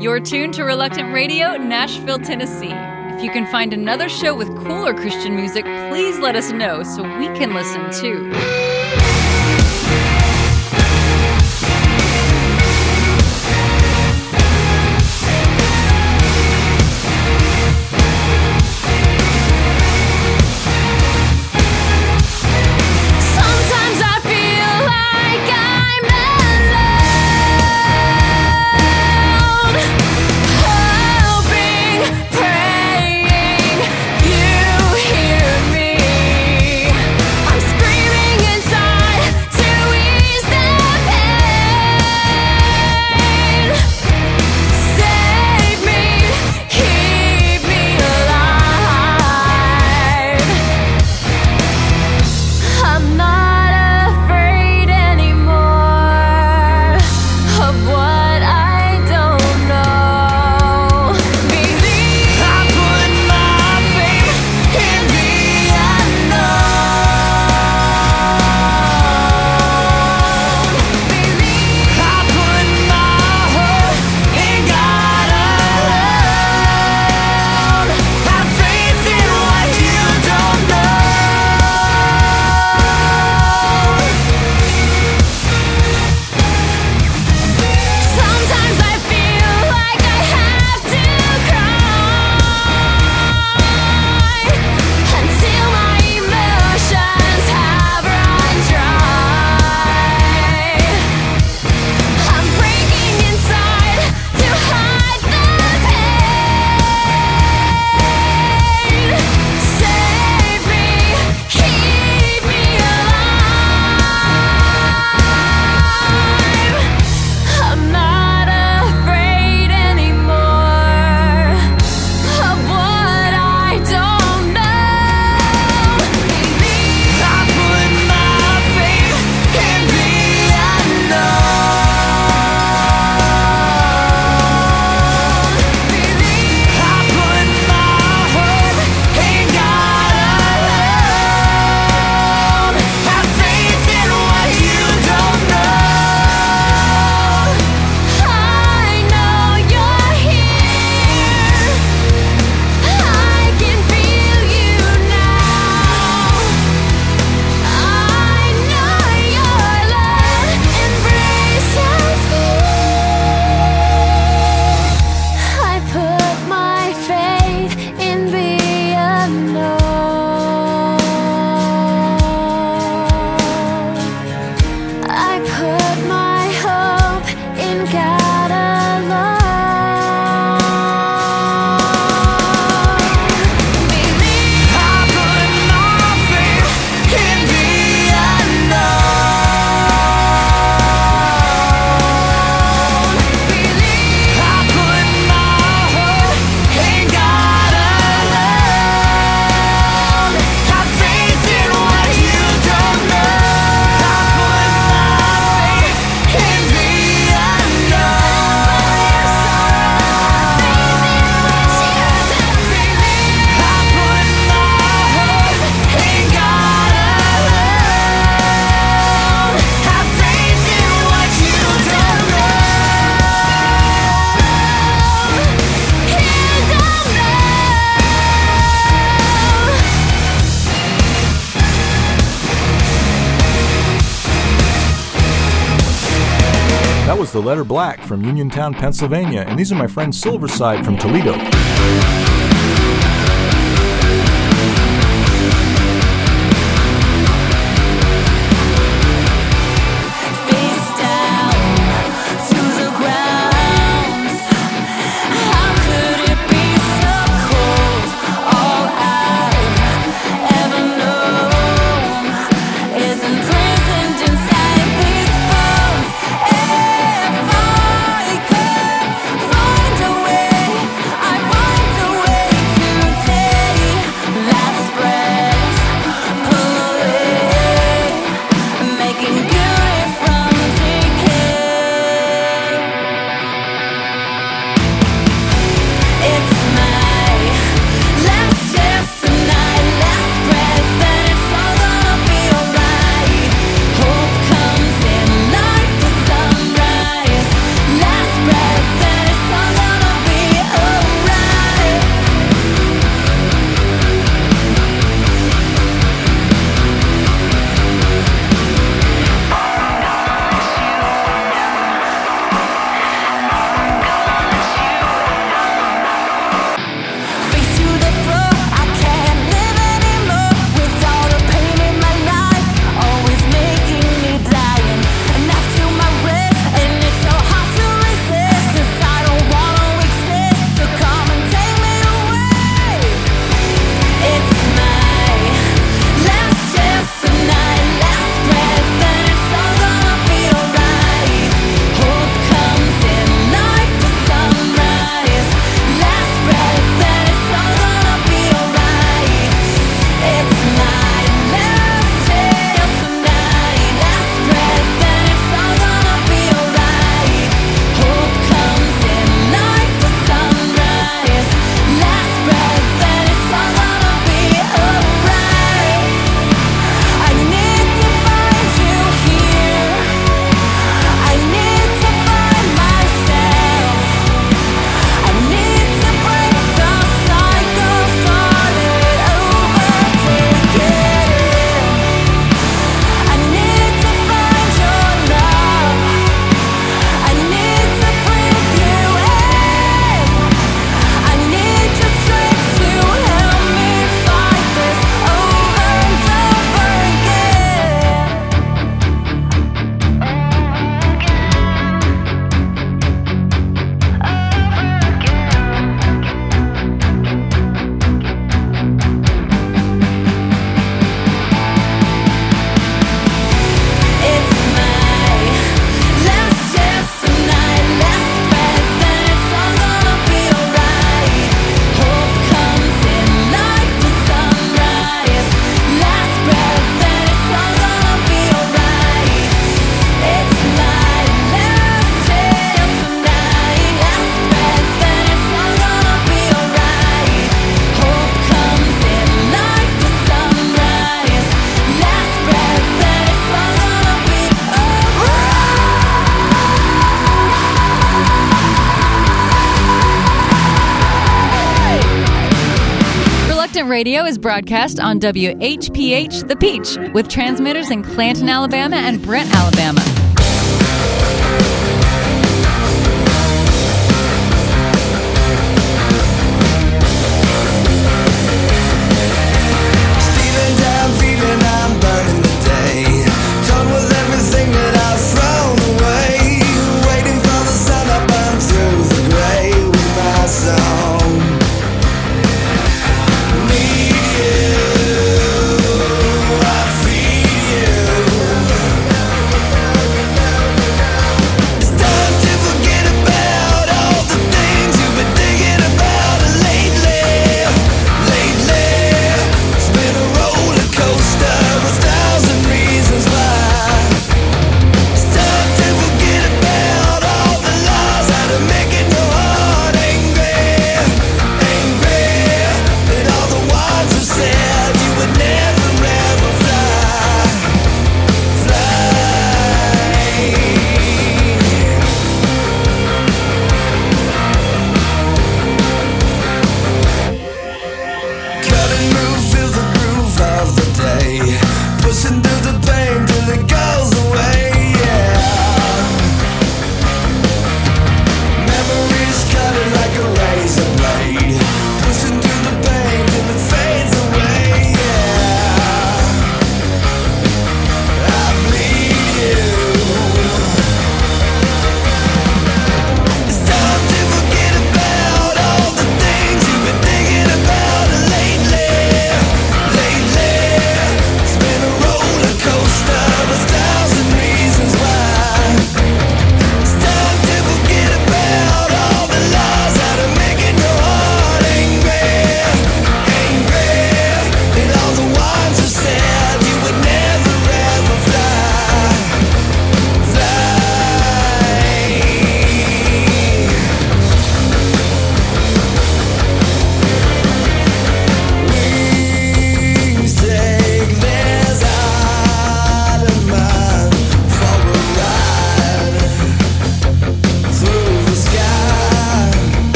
You're tuned to Reluctant Radio, Nashville, Tennessee. If you can find another show with cooler Christian music, please let us know so we can listen too. was the letter black from Uniontown, Pennsylvania, and these are my friends Silverside from Toledo. Instant Radio is broadcast on WHPH The Peach with transmitters in Clanton, Alabama and Brent, Alabama.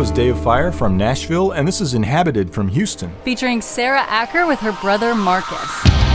was Day of Fire from Nashville, and this is Inhabited from Houston. Featuring Sarah Acker with her brother Marcus.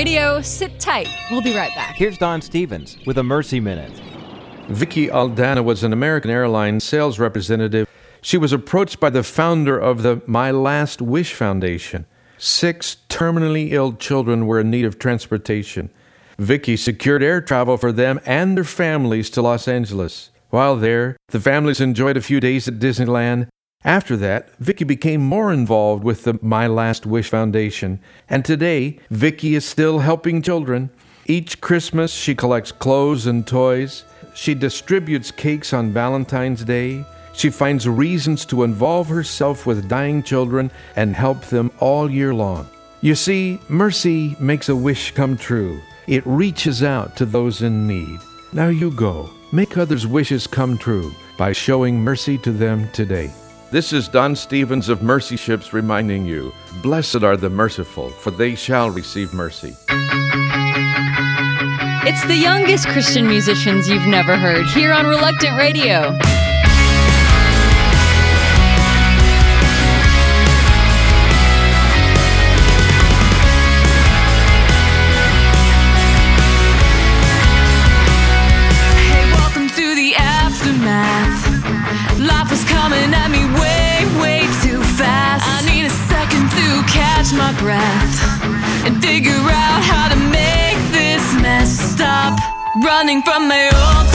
Radio. Sit tight. We'll be right back. Here's Don Stephens with a Mercy Minute. Vicki Aldana was an American Airlines sales representative. She was approached by the founder of the My Last Wish Foundation. Six terminally ill children were in need of transportation. Vicki secured air travel for them and their families to Los Angeles. While there, the families enjoyed a few days at Disneyland after that, Vicki became more involved with the My Last Wish Foundation, and today, Vicki is still helping children. Each Christmas, she collects clothes and toys. She distributes cakes on Valentine's Day. She finds reasons to involve herself with dying children and help them all year long. You see, mercy makes a wish come true. It reaches out to those in need. Now you go. Make others' wishes come true by showing mercy to them today. This is Don Stephens of Mercy Ships reminding you Blessed are the merciful, for they shall receive mercy. It's the youngest Christian musicians you've never heard here on Reluctant Radio. running from my own.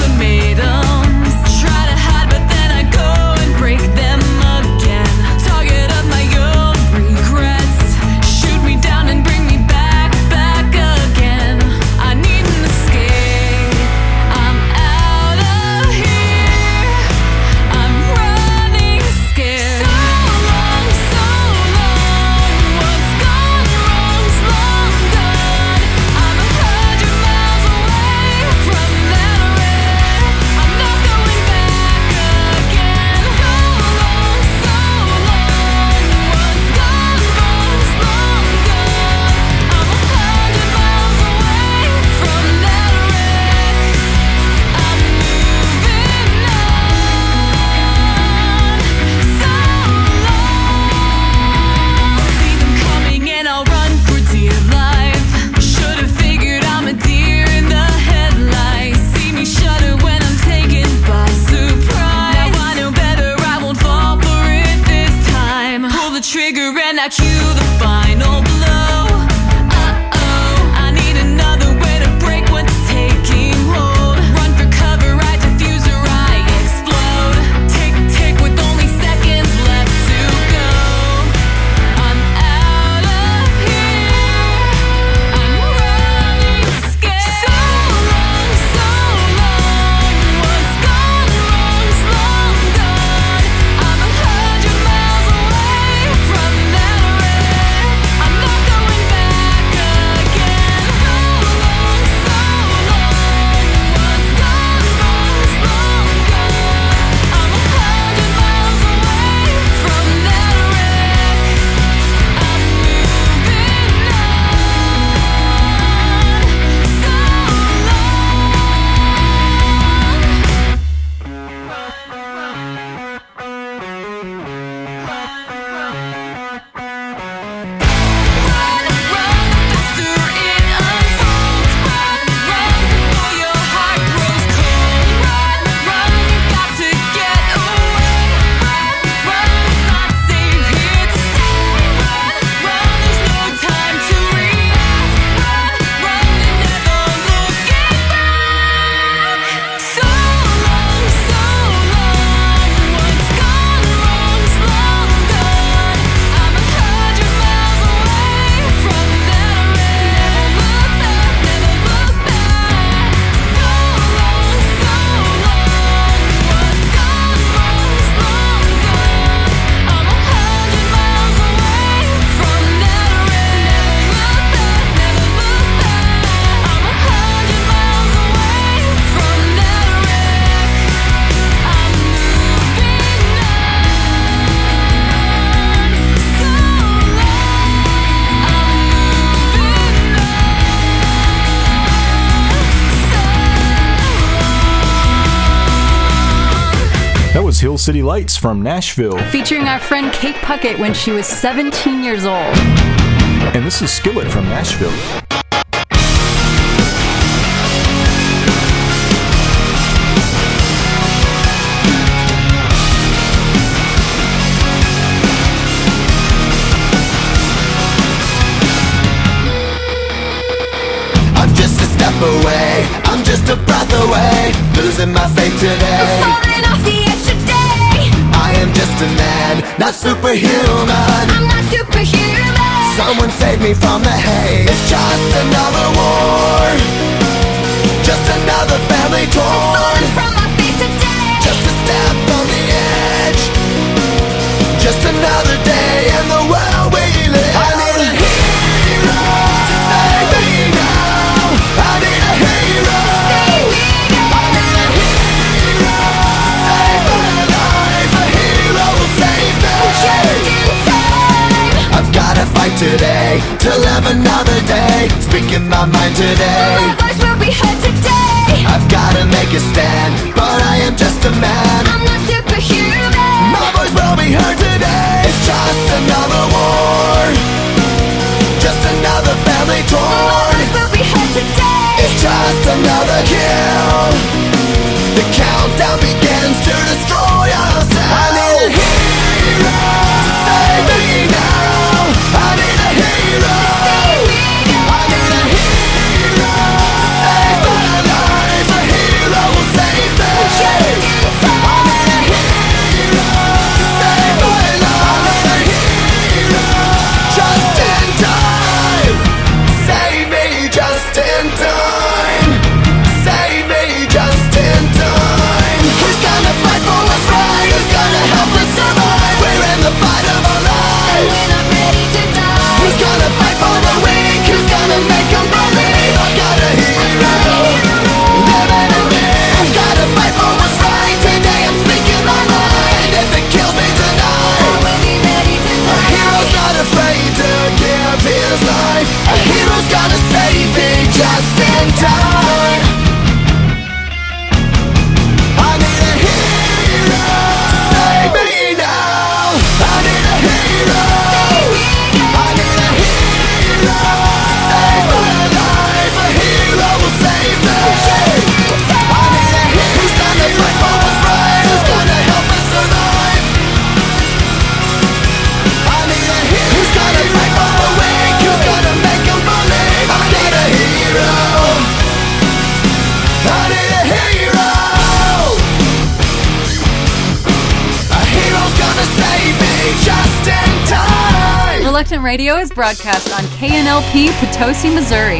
City Lights from Nashville. Featuring our friend Kate Puckett when she was 17 years old. And this is Skillet from Nashville. away. I'm just a breath away, losing my faith today. I'm falling off the just a man, not superhuman. I'm not superhuman. Someone save me from the haze. It's just another war, just another family torn. From my feet today. Just a step on the edge, just another day in the world fight today to live another day. Speaking my mind today. My voice will be heard today. I've gotta make a stand, but I am just a man. I'm not superhuman. My voice will be heard today. It's just another war, just another family torn My voice will be heard today. It's just another kill. The countdown begins to destroy Reluctant Radio is broadcast on KNLP Potosi, Missouri.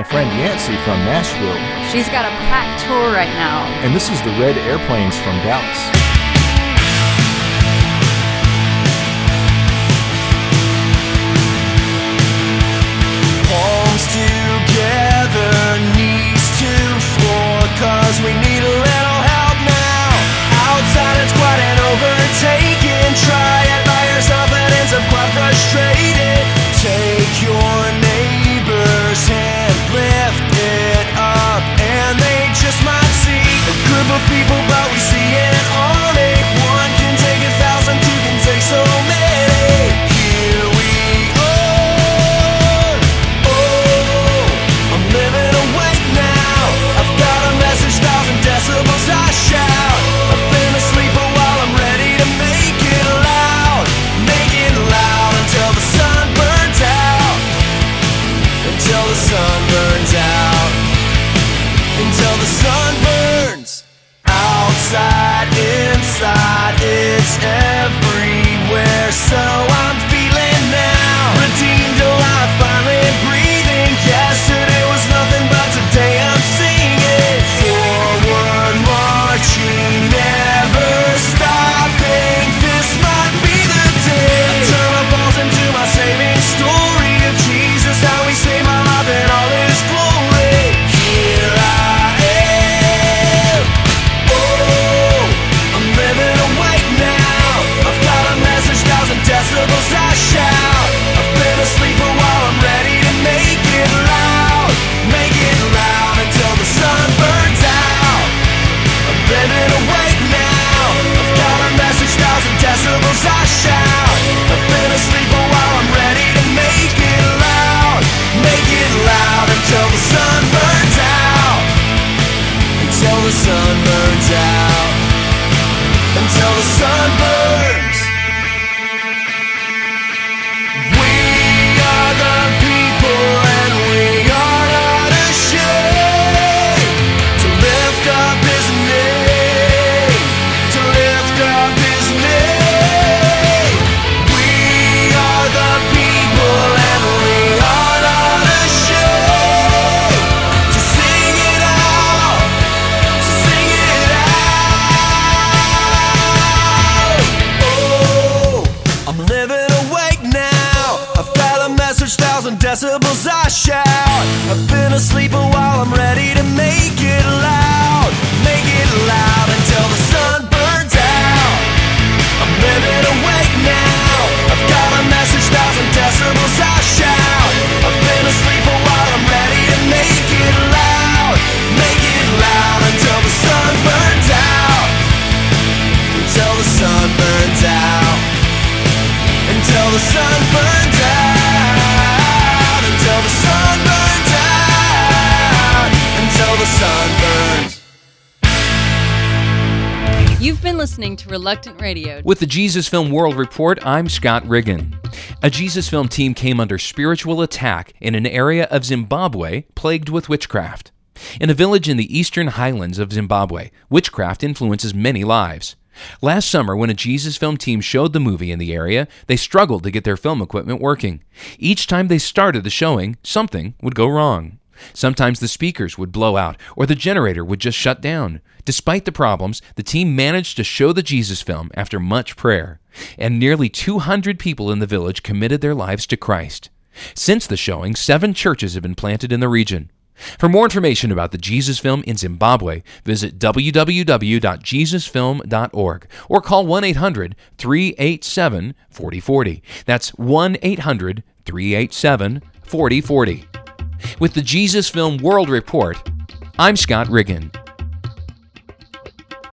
My friend Yancy from Nashville. She's got a packed tour right now. And this is the Red Airplanes from Dallas. palms together, knees to floor, cause we need a little help now. Outside it's quite an overtaking. Reluctant Radio. With the Jesus Film World Report, I'm Scott Riggin. A Jesus Film team came under spiritual attack in an area of Zimbabwe plagued with witchcraft. In a village in the eastern highlands of Zimbabwe, witchcraft influences many lives. Last summer, when a Jesus Film team showed the movie in the area, they struggled to get their film equipment working. Each time they started the showing, something would go wrong. Sometimes the speakers would blow out or the generator would just shut down. Despite the problems, the team managed to show the Jesus film after much prayer, and nearly 200 people in the village committed their lives to Christ. Since the showing, seven churches have been planted in the region. For more information about the Jesus Film in Zimbabwe, visit www.jesusfilm.org or call 1 800 387 4040. That's 1 800 387 4040. With the Jesus Film World Report, I'm Scott Riggin.